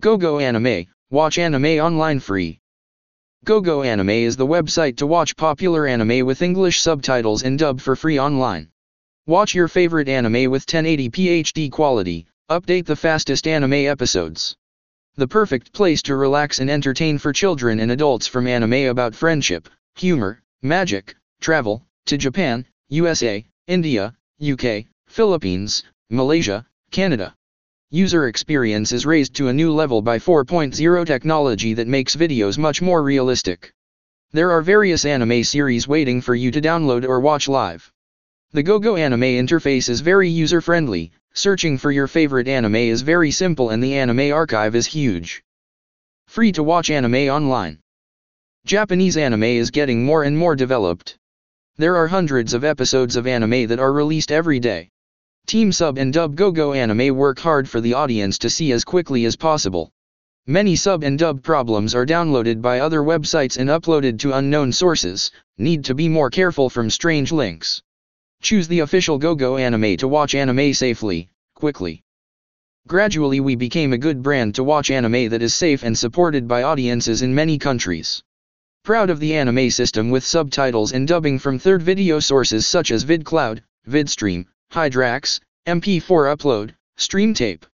GoGo Anime, watch anime online free. GoGo Anime is the website to watch popular anime with English subtitles and dub for free online. Watch your favorite anime with 1080p HD quality, update the fastest anime episodes. The perfect place to relax and entertain for children and adults from anime about friendship, humor, magic, travel, to Japan, USA, India, UK, Philippines, Malaysia, Canada. User experience is raised to a new level by 4.0 technology that makes videos much more realistic. There are various anime series waiting for you to download or watch live. The GoGo anime interface is very user-friendly, searching for your favorite anime is very simple and the anime archive is huge. Free to watch anime online. Japanese anime is getting more and more developed. There are hundreds of episodes of anime that are released every day. Team Sub and Dub GoGo Anime work hard for the audience to see as quickly as possible. Many sub and dub problems are downloaded by other websites and uploaded to unknown sources, need to be more careful from strange links. Choose the official GoGo anime to watch anime safely, quickly. Gradually we became a good brand to watch anime that is safe and supported by audiences in many countries. Proud of the anime system with subtitles and dubbing from third video sources such as VidCloud, VidStream, Hydrax, MP4 Upload, StreamTape,